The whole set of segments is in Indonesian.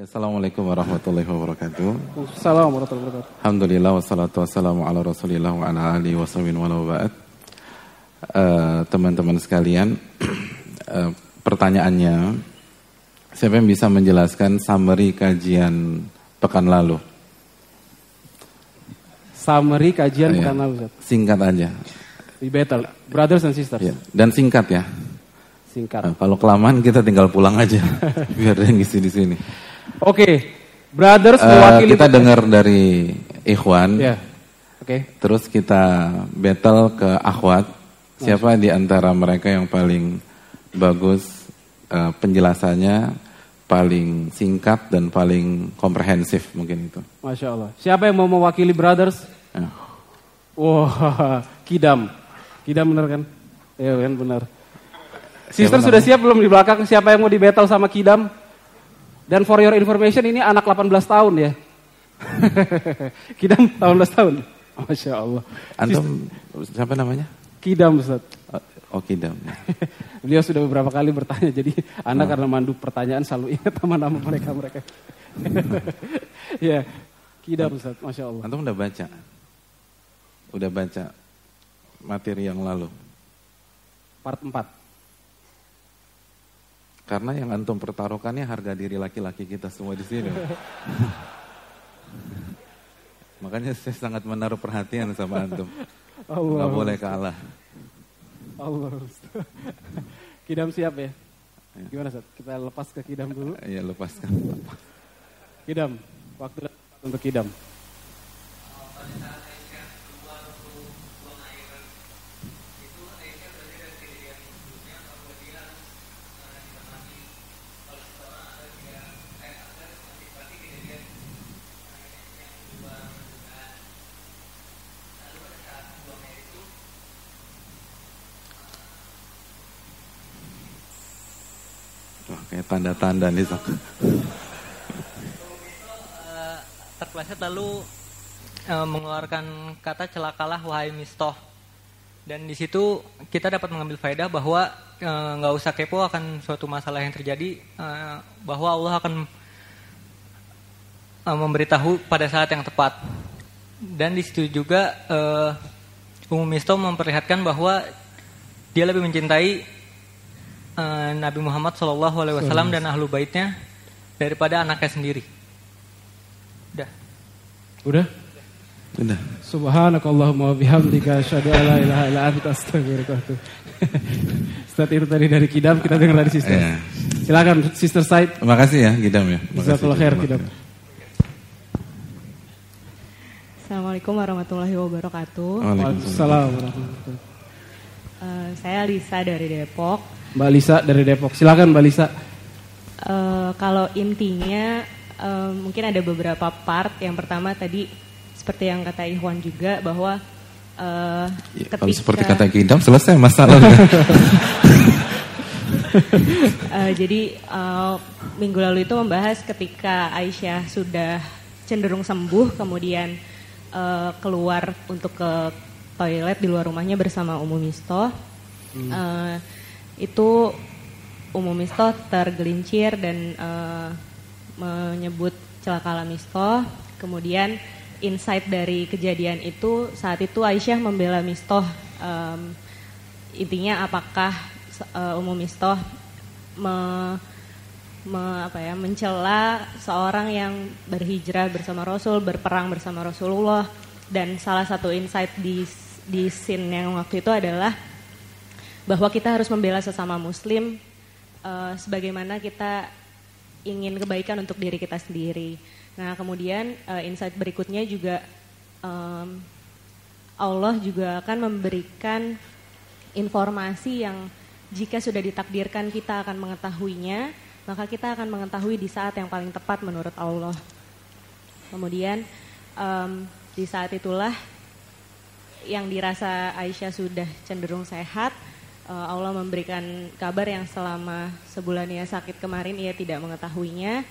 Assalamualaikum warahmatullahi wabarakatuh. Assalamualaikum warahmatullahi wabarakatuh. Alhamdulillah wassalatu wassalamu ala rasulillah wa ala alihi wa sahbihi wa ba'd. Uh, teman-teman sekalian, uh, pertanyaannya, siapa yang bisa menjelaskan summary kajian pekan lalu? Summary kajian Iya. pekan lalu. Singkat aja. Di battle, brothers and sisters. Ya. Dan singkat ya. Singkat. Nah, kalau kelamaan kita tinggal pulang aja, biar ada yang ngisi di sini. Oke, brothers Eh, mewakili kita dengar dari Ikhwan, Ya. Oke. terus kita battle ke Akhwat. Siapa di antara mereka yang paling bagus eh, penjelasannya, paling singkat dan paling komprehensif mungkin itu. Masya Allah. Siapa yang mau mewakili brothers? Ya. Wah, Kidam. Kidam bener kan? Iya kan bener. Sister sudah siap belum di belakang? Siapa yang mau di battle sama Kidam? Dan for your information ini anak 18 tahun ya. Kidam 18 tahun. Masya Allah. Antum siapa namanya? Kidam Ustaz. Oh, Kidam. Beliau sudah beberapa kali bertanya, jadi Anda karena mandu pertanyaan selalu ingat nama-nama mereka-mereka. ya, Kidam Ustaz, Masya Allah. Antum udah baca? Udah baca materi yang lalu? Part 4. Karena yang antum pertaruhkannya harga diri laki-laki kita semua di sini. Makanya saya sangat menaruh perhatian sama antum. Allah. Nggak boleh kalah. Allah. Kidam siap ya? Gimana Ustaz? Kita lepas ke Kidam dulu. Ya lepaskan. Kidam, waktu untuk Kidam. Tanda-tanda nih. Sok. terpleset lalu eh, mengeluarkan kata celakalah wahai mistoh dan di situ kita dapat mengambil faedah bahwa eh, nggak usah kepo akan suatu masalah yang terjadi eh, bahwa Allah akan eh, memberitahu pada saat yang tepat dan di situ juga eh, Umum Misto memperlihatkan bahwa dia lebih mencintai eh, Nabi Muhammad SAW dan ahlu baitnya daripada anaknya sendiri. Udah. Udah? Udah. Subhanakallahumma wa bihamdika asyhadu an la ilaha illa anta astaghfiruka wa. Ustaz itu tadi dari Kidam kita dengar dari Sister. Iya. Silakan Sister Said. Makasih ya, Gidam ya. Makasih. Jazakallah khair Kidam. Assalamualaikum warahmatullahi wabarakatuh. Waalaikumsalam. Waalaikumsalam warahmatullahi wabarakatuh. Eh, saya Lisa dari Depok. Mbak Lisa dari Depok. Silakan Mbak Lisa. Eh, kalau intinya eh, mungkin ada beberapa part. Yang pertama tadi seperti yang kata Ikhwan juga bahwa eh, Ya, ketika kalau seperti kata Gidam selesai masalahnya. Eh, jadi eh, minggu lalu itu membahas ketika Aisyah sudah cenderung sembuh, kemudian eh, keluar untuk ke toilet di luar rumahnya bersama Ummu Mistoh. Eh, itu Ummu Mistoh tergelincir dan eh, menyebut celakalah Mistoh. Kemudian insight dari kejadian itu saat itu Aisyah membela Mistoh. Em, intinya apakah uh, Mistoh me, me- apa ya, mencela seorang yang berhijrah bersama Rasul, berperang bersama Rasulullah dan salah satu insight di di scene yang waktu itu adalah bahwa kita harus membela sesama muslim eh, sebagaimana kita ingin kebaikan untuk diri kita sendiri. Nah, kemudian eh, insight berikutnya juga em, Allah juga akan memberikan informasi yang jika sudah ditakdirkan kita akan mengetahuinya, maka kita akan mengetahui di saat yang paling tepat menurut Allah. Kemudian em, di saat itulah yang dirasa Aisyah sudah cenderung sehat, eh, Allah memberikan kabar yang selama sebulan ia sakit kemarin ia tidak mengetahuinya.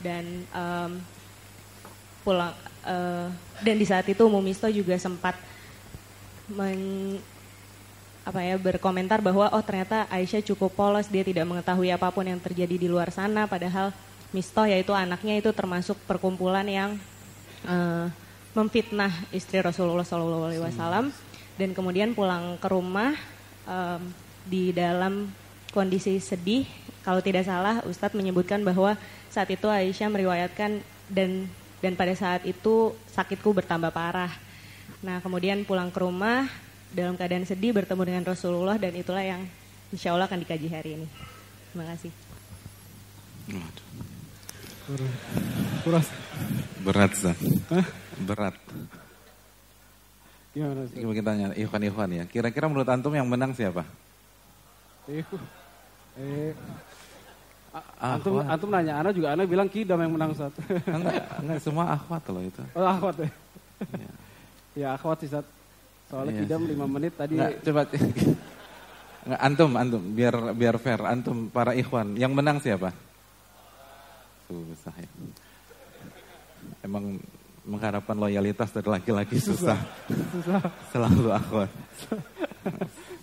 Dan em, pulang eh, dan di saat itu Mumisto juga sempat men- apa ya berkomentar bahwa oh ternyata Aisyah cukup polos dia tidak mengetahui apa pun yang terjadi di luar sana. Padahal Mistoh yaitu anaknya itu termasuk perkumpulan yang uh, memfitnah istri Rasulullah SAW dan kemudian pulang ke rumah um, di dalam kondisi sedih. Kalau tidak salah, Ustadz menyebutkan bahwa saat itu Aisyah meriwayatkan dan dan pada saat itu sakitku bertambah parah. Nah kemudian pulang ke rumah dalam keadaan sedih bertemu dengan Rasulullah dan itulah yang insya Allah akan dikaji hari ini. Terima kasih. Berat. Berat. Berat. Gimana sih? Coba kita tanya Ikhwan Ikhwan ya. Kira-kira menurut antum yang menang siapa? Eh, eh antum, antum nanya Ana juga Ana bilang Kidam yang menang saat. enggak, enggak semua akhwat loh itu. Oh akhwat ya. ya, ya akhwat sih saat. Soalnya iya, Kidam lima menit tadi. Enggak, coba. enggak, antum, antum, biar biar fair. Antum para ikhwan, yang menang siapa? susah ya. Emang mengharapkan loyalitas dari laki-laki susah. susah. Selalu akhwat.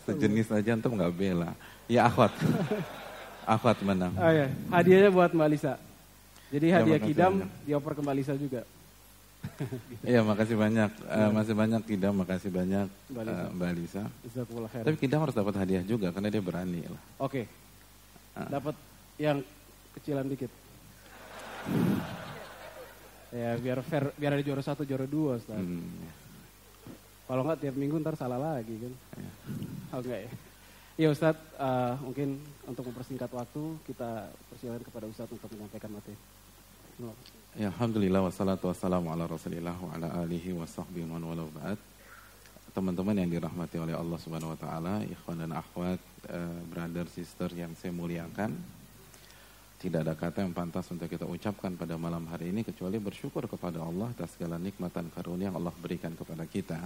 Sejenis aja antum nggak bela. Ya akhwat. Akhwat menang. Oh, iya. Hadiahnya buat Mbak Lisa. Jadi ya, hadiah ya, kidam dioper ke Mbak Lisa juga. Iya makasih banyak, uh, masih banyak Kidam, makasih banyak Mbak Lisa. Uh, Mbak Lisa. Tapi Kidam harus dapat hadiah juga karena dia berani lah. Oke, okay. uh. dapat yang kecilan dikit ya biar fair, biar ada juara satu, juara dua, Ustaz. Hmm. Kalau nggak tiap minggu ntar salah lagi kan. Ya. Oh enggak ya. Iya Ustaz, uh, mungkin untuk mempersingkat waktu kita persilakan kepada Ustaz untuk menyampaikan materi. Ya, Alhamdulillah wassalatu wassalamu ala rasulillah wa ala alihi wa sahbihi wa ba'd. Teman-teman yang dirahmati oleh Allah Subhanahu wa taala, ikhwan dan akhwat, uh, brother sister yang saya muliakan. Tidak ada kata yang pantas untuk kita ucapkan pada malam hari ini kecuali bersyukur kepada Allah atas segala nikmat dan karunia yang Allah berikan kepada kita.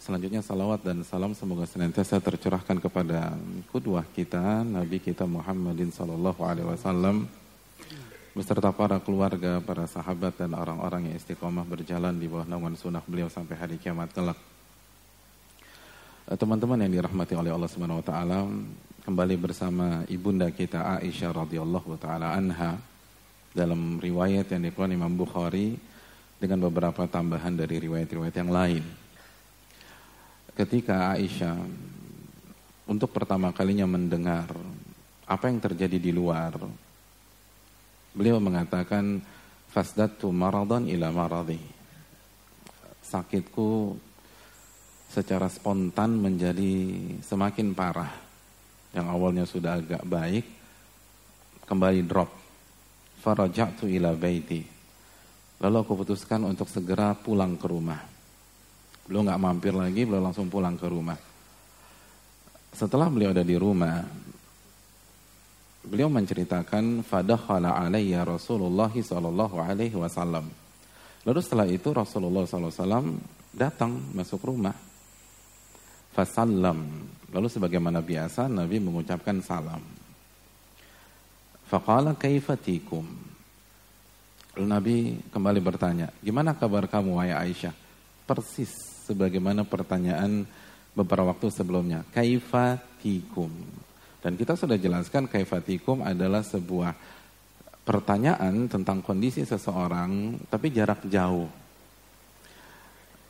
Selanjutnya salawat dan salam semoga senantiasa tercurahkan kepada kudwah kita Nabi kita Muhammadin sallallahu alaihi wasallam beserta para keluarga, para sahabat dan orang-orang yang istiqomah berjalan di bawah naungan sunnah beliau sampai hari kiamat kelak. Teman-teman yang dirahmati oleh Allah Subhanahu wa taala, kembali bersama ibunda kita Aisyah radhiyallahu taala anha dalam riwayat yang dikeluarkan Imam Bukhari dengan beberapa tambahan dari riwayat-riwayat yang lain. Ketika Aisyah untuk pertama kalinya mendengar apa yang terjadi di luar, beliau mengatakan fasdatu maradan ila maradi. Sakitku secara spontan menjadi semakin parah yang awalnya sudah agak baik kembali drop. Faraja'tu ila baiti. Lalu aku putuskan untuk segera pulang ke rumah. Beliau nggak mampir lagi, beliau langsung pulang ke rumah. Setelah beliau ada di rumah, beliau menceritakan fadakhala alayya Rasulullah sallallahu alaihi wasallam. Lalu setelah itu Rasulullah sallallahu alaihi wasallam datang masuk rumah. Fasallam Lalu sebagaimana biasa Nabi mengucapkan salam. Faqala kaifatikum. Lalu Nabi kembali bertanya, gimana kabar kamu wahai Aisyah? Persis sebagaimana pertanyaan beberapa waktu sebelumnya. Kaifatikum. Dan kita sudah jelaskan kaifatikum adalah sebuah pertanyaan tentang kondisi seseorang tapi jarak jauh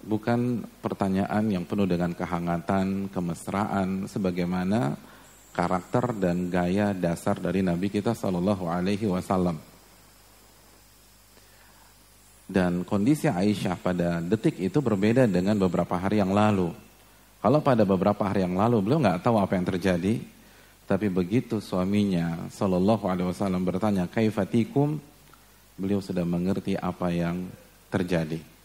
bukan pertanyaan yang penuh dengan kehangatan, kemesraan, sebagaimana karakter dan gaya dasar dari Nabi kita Shallallahu Alaihi Wasallam. Dan kondisi Aisyah pada detik itu berbeda dengan beberapa hari yang lalu. Kalau pada beberapa hari yang lalu beliau nggak tahu apa yang terjadi, tapi begitu suaminya Shallallahu Alaihi Wasallam bertanya, "Kaifatikum?" Beliau sudah mengerti apa yang terjadi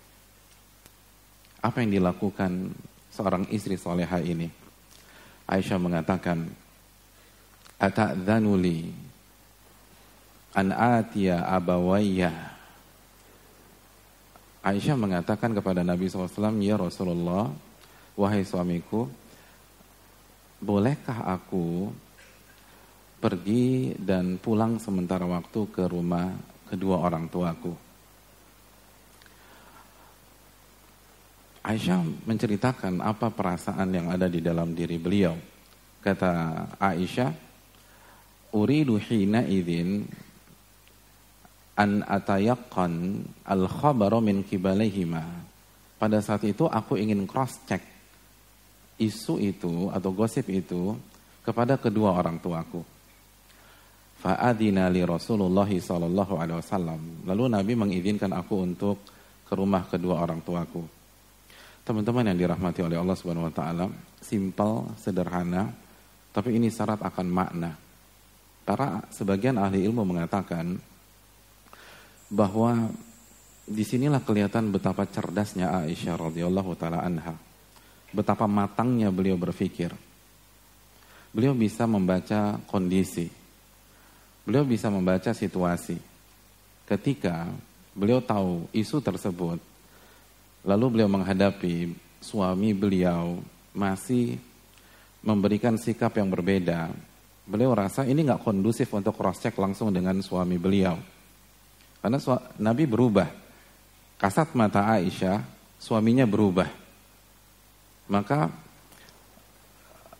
apa yang dilakukan seorang istri soleha ini? Aisyah mengatakan, Ata'dhanuli an atiya abawayya. Aisyah mengatakan kepada Nabi SAW, Ya Rasulullah, wahai suamiku, bolehkah aku pergi dan pulang sementara waktu ke rumah kedua orang tuaku? Aisyah menceritakan apa perasaan yang ada di dalam diri beliau. Kata Aisyah, uridu hina idin an atayakkan al khabaru min kibalihima. Pada saat itu aku ingin cross check isu itu atau gosip itu kepada kedua orang tuaku. Fa'adina li Rasulullah sallallahu alaihi wasallam. Lalu Nabi mengizinkan aku untuk ke rumah kedua orang tuaku. Teman-teman yang dirahmati oleh Allah Subhanahu wa taala, simpel, sederhana, tapi ini syarat akan makna. Para sebagian ahli ilmu mengatakan bahwa di sinilah kelihatan betapa cerdasnya Aisyah radhiyallahu taala anha. Betapa matangnya beliau berpikir. Beliau bisa membaca kondisi. Beliau bisa membaca situasi. Ketika beliau tahu isu tersebut, lalu beliau menghadapi suami beliau masih memberikan sikap yang berbeda, beliau rasa ini nggak kondusif untuk cross check langsung dengan suami beliau. Karena Nabi berubah. Kasat mata Aisyah, suaminya berubah. Maka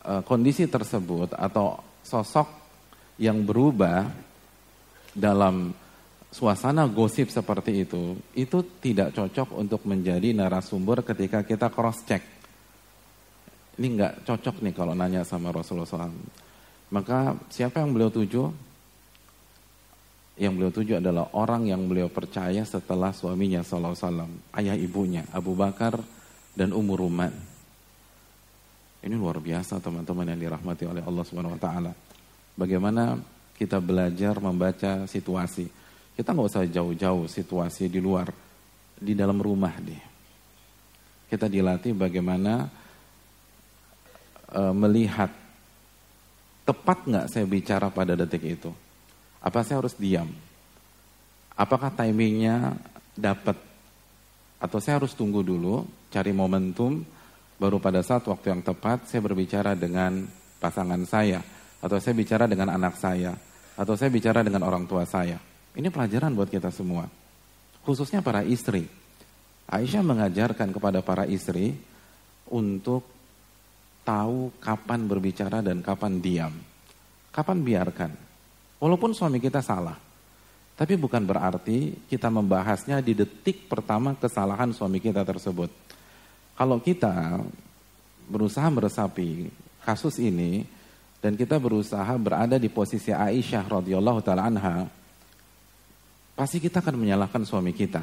eh, kondisi tersebut atau sosok yang berubah dalam suasana gosip seperti itu, itu tidak cocok untuk menjadi narasumber ketika kita cross check. Ini nggak cocok nih kalau nanya sama Rasulullah SAW. Maka siapa yang beliau tuju? Yang beliau tuju adalah orang yang beliau percaya setelah suaminya SAW, ayah ibunya, Abu Bakar dan Umur Ruman. Ini luar biasa teman-teman yang dirahmati oleh Allah Subhanahu Wa Taala. Bagaimana kita belajar membaca situasi kita nggak usah jauh-jauh situasi di luar, di dalam rumah deh. Kita dilatih bagaimana e, melihat tepat nggak saya bicara pada detik itu. Apa saya harus diam? Apakah timingnya dapat? Atau saya harus tunggu dulu, cari momentum, baru pada saat waktu yang tepat saya berbicara dengan pasangan saya, atau saya bicara dengan anak saya, atau saya bicara dengan orang tua saya. Ini pelajaran buat kita semua. Khususnya para istri. Aisyah mengajarkan kepada para istri untuk tahu kapan berbicara dan kapan diam. Kapan biarkan. Walaupun suami kita salah. Tapi bukan berarti kita membahasnya di detik pertama kesalahan suami kita tersebut. Kalau kita berusaha meresapi kasus ini dan kita berusaha berada di posisi Aisyah radhiyallahu taala anha, pasti kita akan menyalahkan suami kita.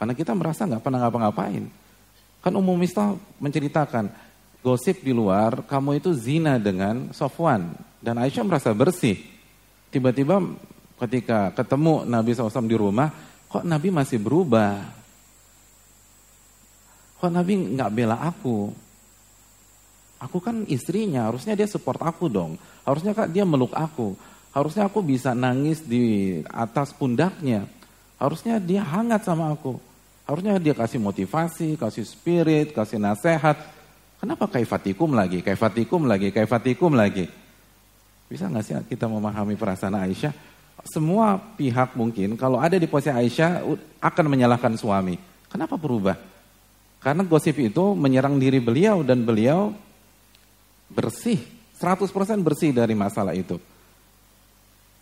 Karena kita merasa nggak pernah ngapa-ngapain. Kan umum Mistah menceritakan, gosip di luar, kamu itu zina dengan Sofwan. Dan Aisyah merasa bersih. Tiba-tiba ketika ketemu Nabi SAW di rumah, kok Nabi masih berubah? Kok Nabi nggak bela aku? Aku kan istrinya, harusnya dia support aku dong. Harusnya kak dia meluk aku. Harusnya aku bisa nangis di atas pundaknya. Harusnya dia hangat sama aku. Harusnya dia kasih motivasi, kasih spirit, kasih nasihat. Kenapa kaifatikum lagi, kaifatikum lagi, kaifatikum lagi? Bisa nggak sih kita memahami perasaan Aisyah? Semua pihak mungkin kalau ada di posisi Aisyah akan menyalahkan suami. Kenapa berubah? Karena gosip itu menyerang diri beliau dan beliau bersih, 100% bersih dari masalah itu.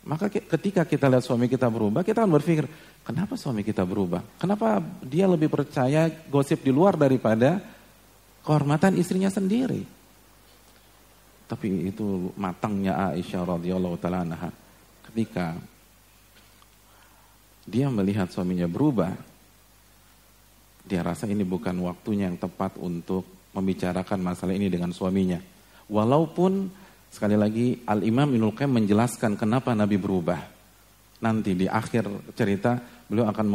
Maka ketika kita lihat suami kita berubah, kita akan berpikir, kenapa suami kita berubah? Kenapa dia lebih percaya gosip di luar daripada kehormatan istrinya sendiri? Tapi itu matangnya Aisyah radhiyallahu taala ketika dia melihat suaminya berubah, dia rasa ini bukan waktunya yang tepat untuk membicarakan masalah ini dengan suaminya. Walaupun Sekali lagi Al-Imam Ibnul Qayyim menjelaskan kenapa Nabi berubah. Nanti di akhir cerita beliau akan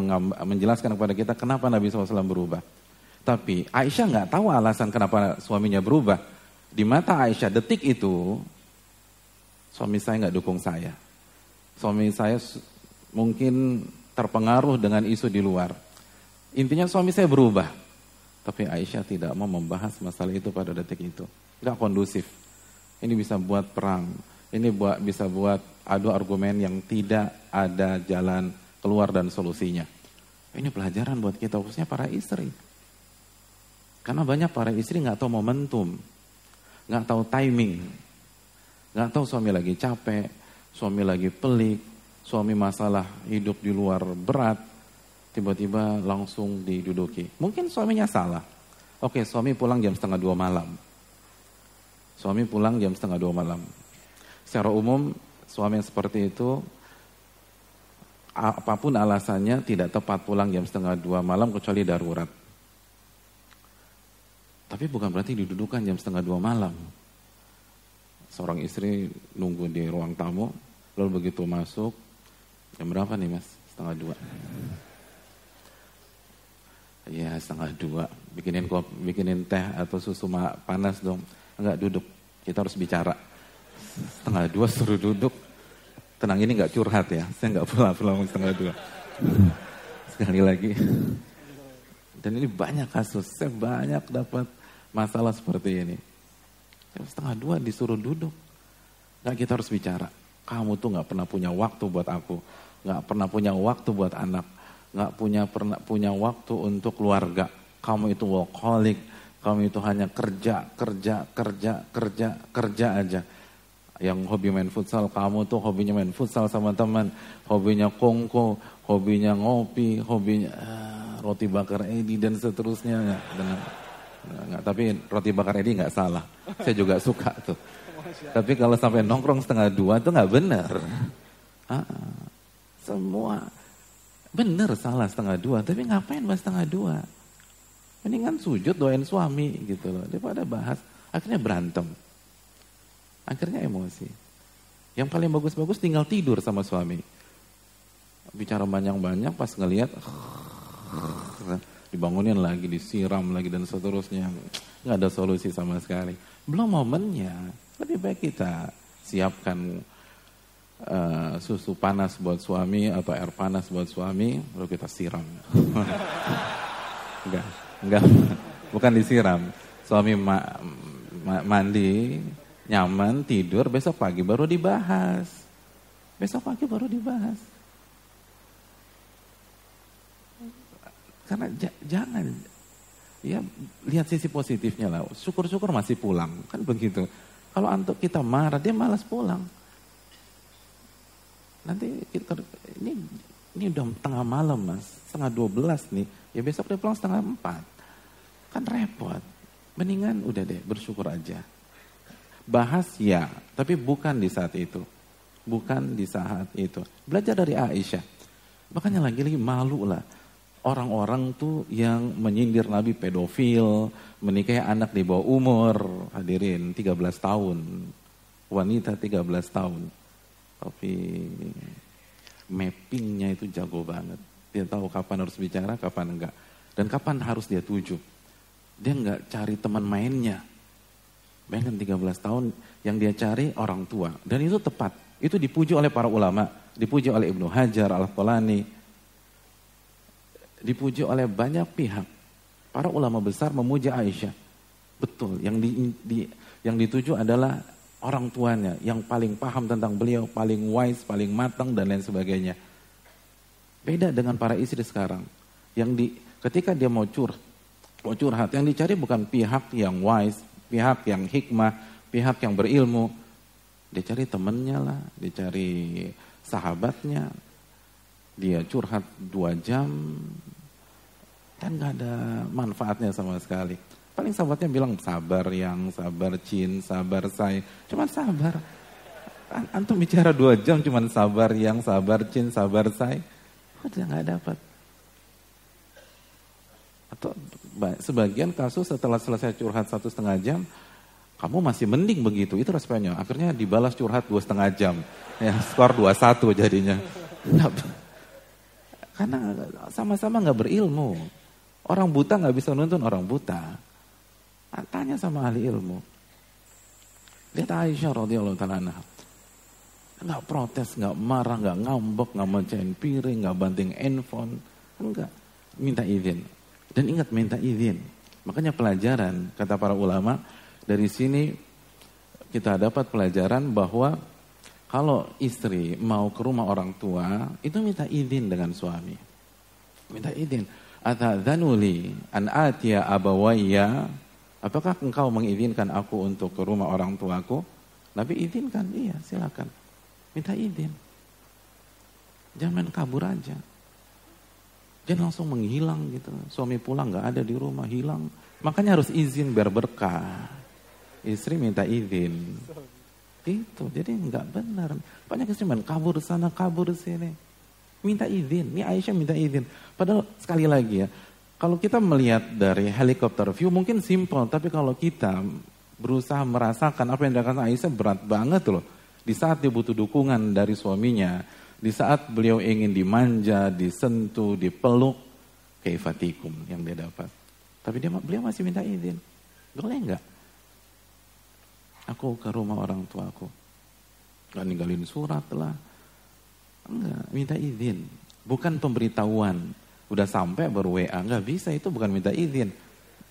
menjelaskan kepada kita kenapa Nabi SAW berubah. Tapi Aisyah nggak tahu alasan kenapa suaminya berubah. Di mata Aisyah detik itu suami saya nggak dukung saya. Suami saya mungkin terpengaruh dengan isu di luar. Intinya suami saya berubah. Tapi Aisyah tidak mau membahas masalah itu pada detik itu. Tidak kondusif. Ini bisa buat perang. Ini buat bisa buat adu argumen yang tidak ada jalan keluar dan solusinya. Ini pelajaran buat kita khususnya para istri. Karena banyak para istri nggak tahu momentum, nggak tahu timing, nggak tahu suami lagi capek, suami lagi pelik, suami masalah hidup di luar berat, tiba-tiba langsung diduduki. Mungkin suaminya salah. Oke, suami pulang jam setengah dua malam. Suami pulang jam setengah dua malam. Secara umum, suami yang seperti itu, apa pun alasannya tidak tepat pulang jam setengah dua malam kecuali darurat. Tapi bukan berarti didudukan jam setengah dua malam. Seorang istri nunggu di ruang tamu, lalu begitu masuk, jam berapa nih mas? Setengah dua. Iya setengah dua, bikinin kopi, bikinin teh atau susu panas dong. Enggak duduk, kita harus bicara. Setengah dua suruh duduk. Tenang ini enggak curhat ya, saya enggak pulang-pulang setengah dua. Sekali lagi. Dan ini banyak kasus, saya banyak dapat masalah seperti ini. Setengah dua disuruh duduk. Enggak kita harus bicara. Kamu tuh enggak pernah punya waktu buat aku. Enggak pernah punya waktu buat anak nggak punya pernah punya waktu untuk keluarga. Kamu itu workaholic, kamu itu hanya kerja, kerja, kerja, kerja, kerja aja. Yang hobi main futsal, kamu tuh hobinya main futsal sama teman, hobinya kongko, hobinya ngopi, hobinya uh, roti bakar Edi dan seterusnya. Dengan, enggak, tapi roti bakar Edi nggak salah, saya juga suka tuh. Tapi kalau sampai nongkrong setengah dua tuh nggak benar. Ah, semua Bener salah setengah dua, tapi ngapain bahas setengah dua? Mendingan sujud doain suami gitu loh, daripada bahas. Akhirnya berantem. Akhirnya emosi. Yang paling bagus-bagus tinggal tidur sama suami. Bicara banyak-banyak pas ngelihat dibangunin lagi, disiram lagi dan seterusnya. Nggak ada solusi sama sekali. Belum momennya, lebih baik kita siapkan uh, susu panas buat suami atau air panas buat suami, lalu kita siram. enggak, enggak, bukan disiram. Suami ma ma mandi, nyaman, tidur, besok pagi baru dibahas. Besok pagi baru dibahas. Karena jangan, ya lihat sisi positifnya lah. Syukur-syukur masih pulang, kan begitu. Kalau untuk kita marah, dia malas pulang. Nanti ini ini udah tengah malam mas, setengah dua belas nih. Ya besok dia pulang setengah empat. Kan repot. Mendingan udah deh bersyukur aja. Bahas ya, tapi bukan di saat itu. Bukan di saat itu. Belajar dari Aisyah. Makanya lagi-lagi malu lah. Orang-orang tuh yang menyindir Nabi pedofil, menikahi anak di bawah umur, hadirin 13 tahun. Wanita 13 tahun tapi mappingnya itu jago banget. Dia tahu kapan harus bicara, kapan enggak. Dan kapan harus dia tuju. Dia enggak cari teman mainnya. Bayangkan 13 tahun yang dia cari orang tua. Dan itu tepat. Itu dipuji oleh para ulama. Dipuji oleh Ibnu Hajar, Al-Qolani. Dipuji oleh banyak pihak. Para ulama besar memuji Aisyah. Betul, yang di, di yang dituju adalah orang tuanya yang paling paham tentang beliau, paling wise, paling matang dan lain sebagainya. Beda dengan para istri sekarang. Yang di ketika dia mau cur mau curhat, yang dicari bukan pihak yang wise, pihak yang hikmah, pihak yang berilmu. Dia cari temennya lah, dia cari sahabatnya. Dia curhat dua jam, kan gak ada manfaatnya sama sekali. Paling sahabatnya bilang sabar yang, sabar cin, sabar say. Cuman sabar. Antum bicara dua jam cuman sabar yang, sabar cin, sabar say. Udah gak dapat. Atau sebagian kasus setelah selesai curhat satu setengah jam, kamu masih mending begitu, itu responnya. Akhirnya dibalas curhat dua setengah jam. Ya, skor dua satu jadinya. Karena sama-sama nggak berilmu. Orang buta nggak bisa nuntun orang buta. Tanya sama ahli ilmu. Lihat Aisyah radhiyallahu taala. Enggak protes, enggak marah, enggak ngambek, enggak mecahin piring, enggak banting handphone. Enggak. Minta izin. Dan ingat minta izin. Makanya pelajaran, kata para ulama, dari sini kita dapat pelajaran bahwa kalau istri mau ke rumah orang tua, itu minta izin dengan suami. Minta izin. Atadzanuli an atiya abawayya Apakah engkau mengizinkan aku untuk ke rumah orang tuaku? Nabi izinkan, iya silakan. Minta izin. Jangan kabur aja. Jangan langsung menghilang gitu. Suami pulang nggak ada di rumah, hilang. Makanya harus izin biar berkah. Istri minta izin. Itu, jadi nggak benar. Banyak istri main kabur sana, kabur sini. Minta izin. Ini Aisyah minta izin. Padahal sekali lagi ya, kalau kita melihat dari helikopter view mungkin simple, tapi kalau kita berusaha merasakan apa yang dikatakan Aisyah berat banget loh. Di saat dia butuh dukungan dari suaminya, di saat beliau ingin dimanja, disentuh, dipeluk, kaifatikum yang dia dapat. Tapi dia beliau masih minta izin. Boleh enggak? Aku ke rumah orang tua aku. Gak ninggalin surat lah. Enggak, minta izin. Bukan pemberitahuan. Udah sampai baru WA, nggak bisa itu bukan minta izin,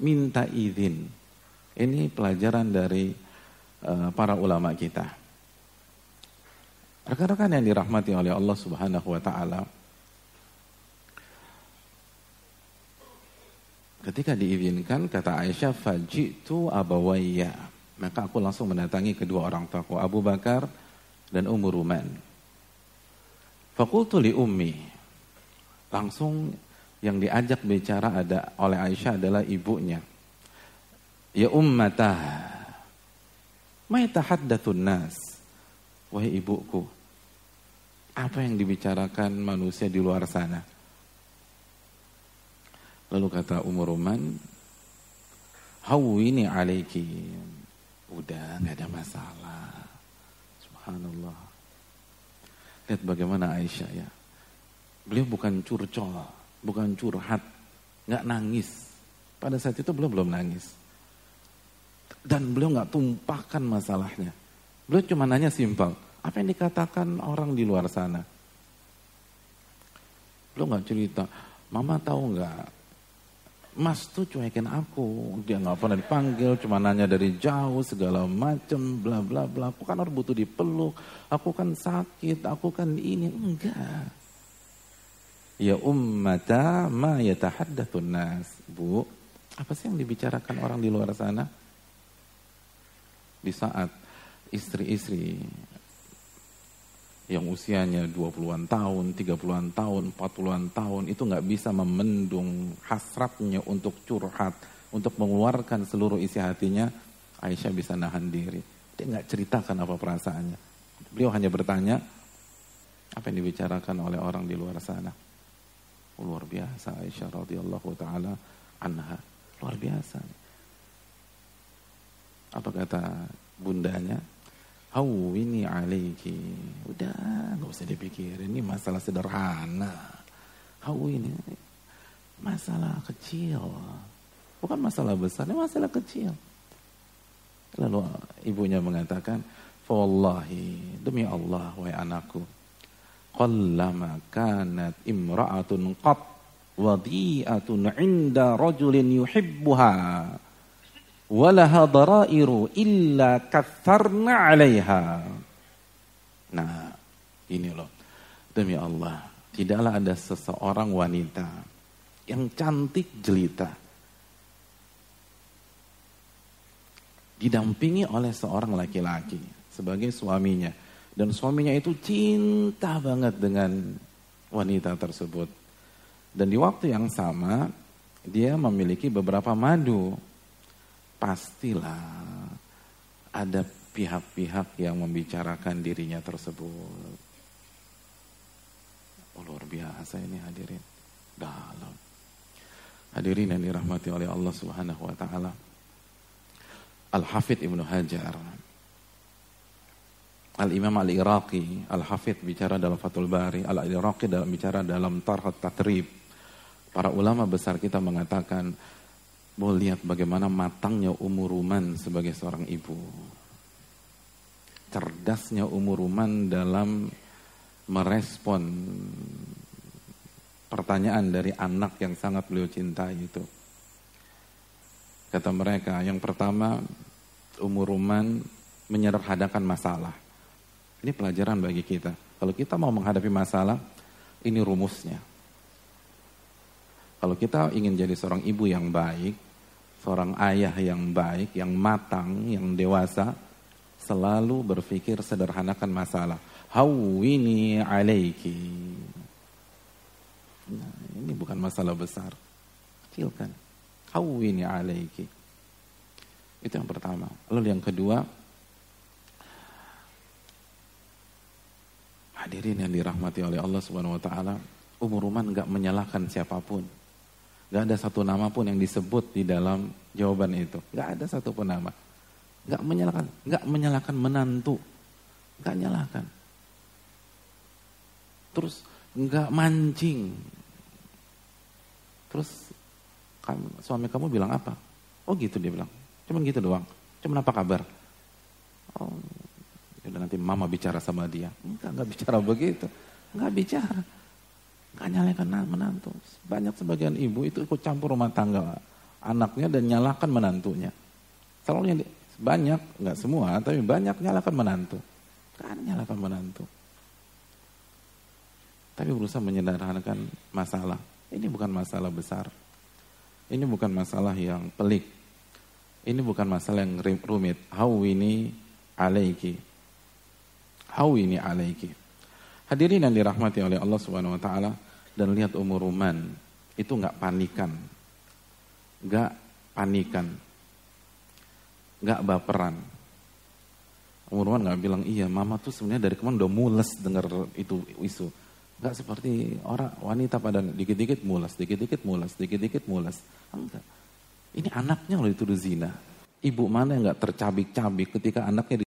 minta izin. Ini pelajaran dari uh, para ulama kita. Rekan-rekan yang dirahmati oleh Allah Subhanahu wa taala. Ketika diizinkan kata Aisyah fajitu abawayya maka aku langsung mendatangi kedua orang tuaku Abu Bakar dan Ummu Ruman. Fakultu li ummi. Langsung yang diajak bicara ada oleh Aisyah adalah ibunya. Ya ummatah, ma yatahaddatsun nas. Wahai ibuku, apa yang dibicarakan manusia di luar sana? Lalu kata Umar Ruman, Hawini alaiki. Udah, nggak ada masalah. Subhanallah. Lihat bagaimana Aisyah ya. Beliau bukan curcol bukan curhat, nggak nangis. Pada saat itu beliau belum nangis. Dan beliau nggak tumpahkan masalahnya. Beliau cuma nanya simpel, apa yang dikatakan orang di luar sana? Beliau nggak cerita, mama tahu nggak, Mas tuh cuekin aku, dia nggak pernah dipanggil, cuma nanya dari jauh segala macem, bla bla bla. Aku kan harus butuh dipeluk, aku kan sakit, aku kan ini enggak. Ya ummata ma yatahaddatsun nas. Bu, apa sih yang dibicarakan orang di luar sana? Di saat istri-istri yang usianya 20-an tahun, 30-an tahun, 40-an tahun itu nggak bisa memendung hasratnya untuk curhat, untuk mengeluarkan seluruh isi hatinya, Aisyah bisa nahan diri. Dia nggak ceritakan apa perasaannya. Beliau hanya bertanya, apa yang dibicarakan oleh orang di luar sana. Luar biasa Aisyah radhiyallahu taala anha. Luar biasa. Apa kata bundanya? Hawini alaiki. Udah, nggak usah dipikirin. Ini masalah sederhana. Hawini. Masalah kecil. Bukan masalah besar, ini masalah kecil. Lalu ibunya mengatakan, Wallahi, demi Allah, wahai anakku, qallama kanat imra'atun qat wadi'atun 'inda rajulin yuhibbuha. Walaha darairu illa katharna 'alaiha nah ini loh. Demi Allah tidaklah ada seseorang wanita yang cantik jelita didampingi oleh seorang laki-laki sebagai suaminya dan suaminya itu cinta banget dengan wanita tersebut. Dan di waktu yang sama dia memiliki beberapa madu. Pastilah ada pihak-pihak yang membicarakan dirinya tersebut. Oh, luar biasa ini hadirin. Dalam. Hadirin yang dirahmati oleh Allah Subhanahu wa taala. Al-Hafidh Ibnu Hajar Al-Imam Al-Iraqi, Al-Hafidh bicara dalam Fathul Bari, Al-Iraqi dalam bicara dalam Tarhat Tatrib. Para ulama besar kita mengatakan, mau lihat bagaimana matangnya umuruman sebagai seorang ibu. Cerdasnya umuruman dalam merespon pertanyaan dari anak yang sangat beliau cintai itu. Kata mereka, yang pertama, umuruman menyederhanakan masalah ini pelajaran bagi kita. Kalau kita mau menghadapi masalah, ini rumusnya. Kalau kita ingin jadi seorang ibu yang baik, seorang ayah yang baik, yang matang, yang dewasa, selalu berpikir sederhanakan masalah. hawwini alaiki. Nah, ini bukan masalah besar. Kecilkan. Hawwini alaiki. Itu yang pertama. Lalu yang kedua, hadirin yang dirahmati oleh Allah Subhanahu wa taala, Umur Ruman nggak menyalahkan siapa pun. Gak ada satu nama pun yang disebut di dalam jawaban itu. Gak ada satu pun nama. Gak menyalahkan, gak menyalahkan menantu. Gak nyalahkan. Terus gak mancing. Terus kamu, suami kamu bilang apa? Oh gitu dia bilang. Cuman gitu doang. Cuman apa kabar? Oh, udah nanti mama bicara sama dia. Enggak, enggak bicara begitu. Enggak bicara. Gak nyalakan menantu. Banyak sebagian ibu itu ikut campur rumah tangga anaknya dan nyalakan menantunya. Selalu banyak, nggak semua, tapi banyak nyalakan menantu. Kan nyalakan menantu. Tapi berusaha menyederhanakan masalah. Ini bukan masalah besar. Ini bukan masalah yang pelik. Ini bukan masalah yang rumit. ini alaiki. Ini alaiki. Hadirin yang dirahmati oleh Allah Subhanahu wa taala dan lihat umur Ruman itu nggak panikan. nggak panikan. nggak baperan. Umur Ruman nggak bilang, "Iya, mama tuh sebenarnya dari kemarin udah mules dengar itu isu." nggak seperti orang wanita pada dikit-dikit mules, dikit-dikit mules, dikit-dikit mules. Enggak. Ini anaknya loh itu zina. Ibu mana yang nggak tercabik-cabik ketika anaknya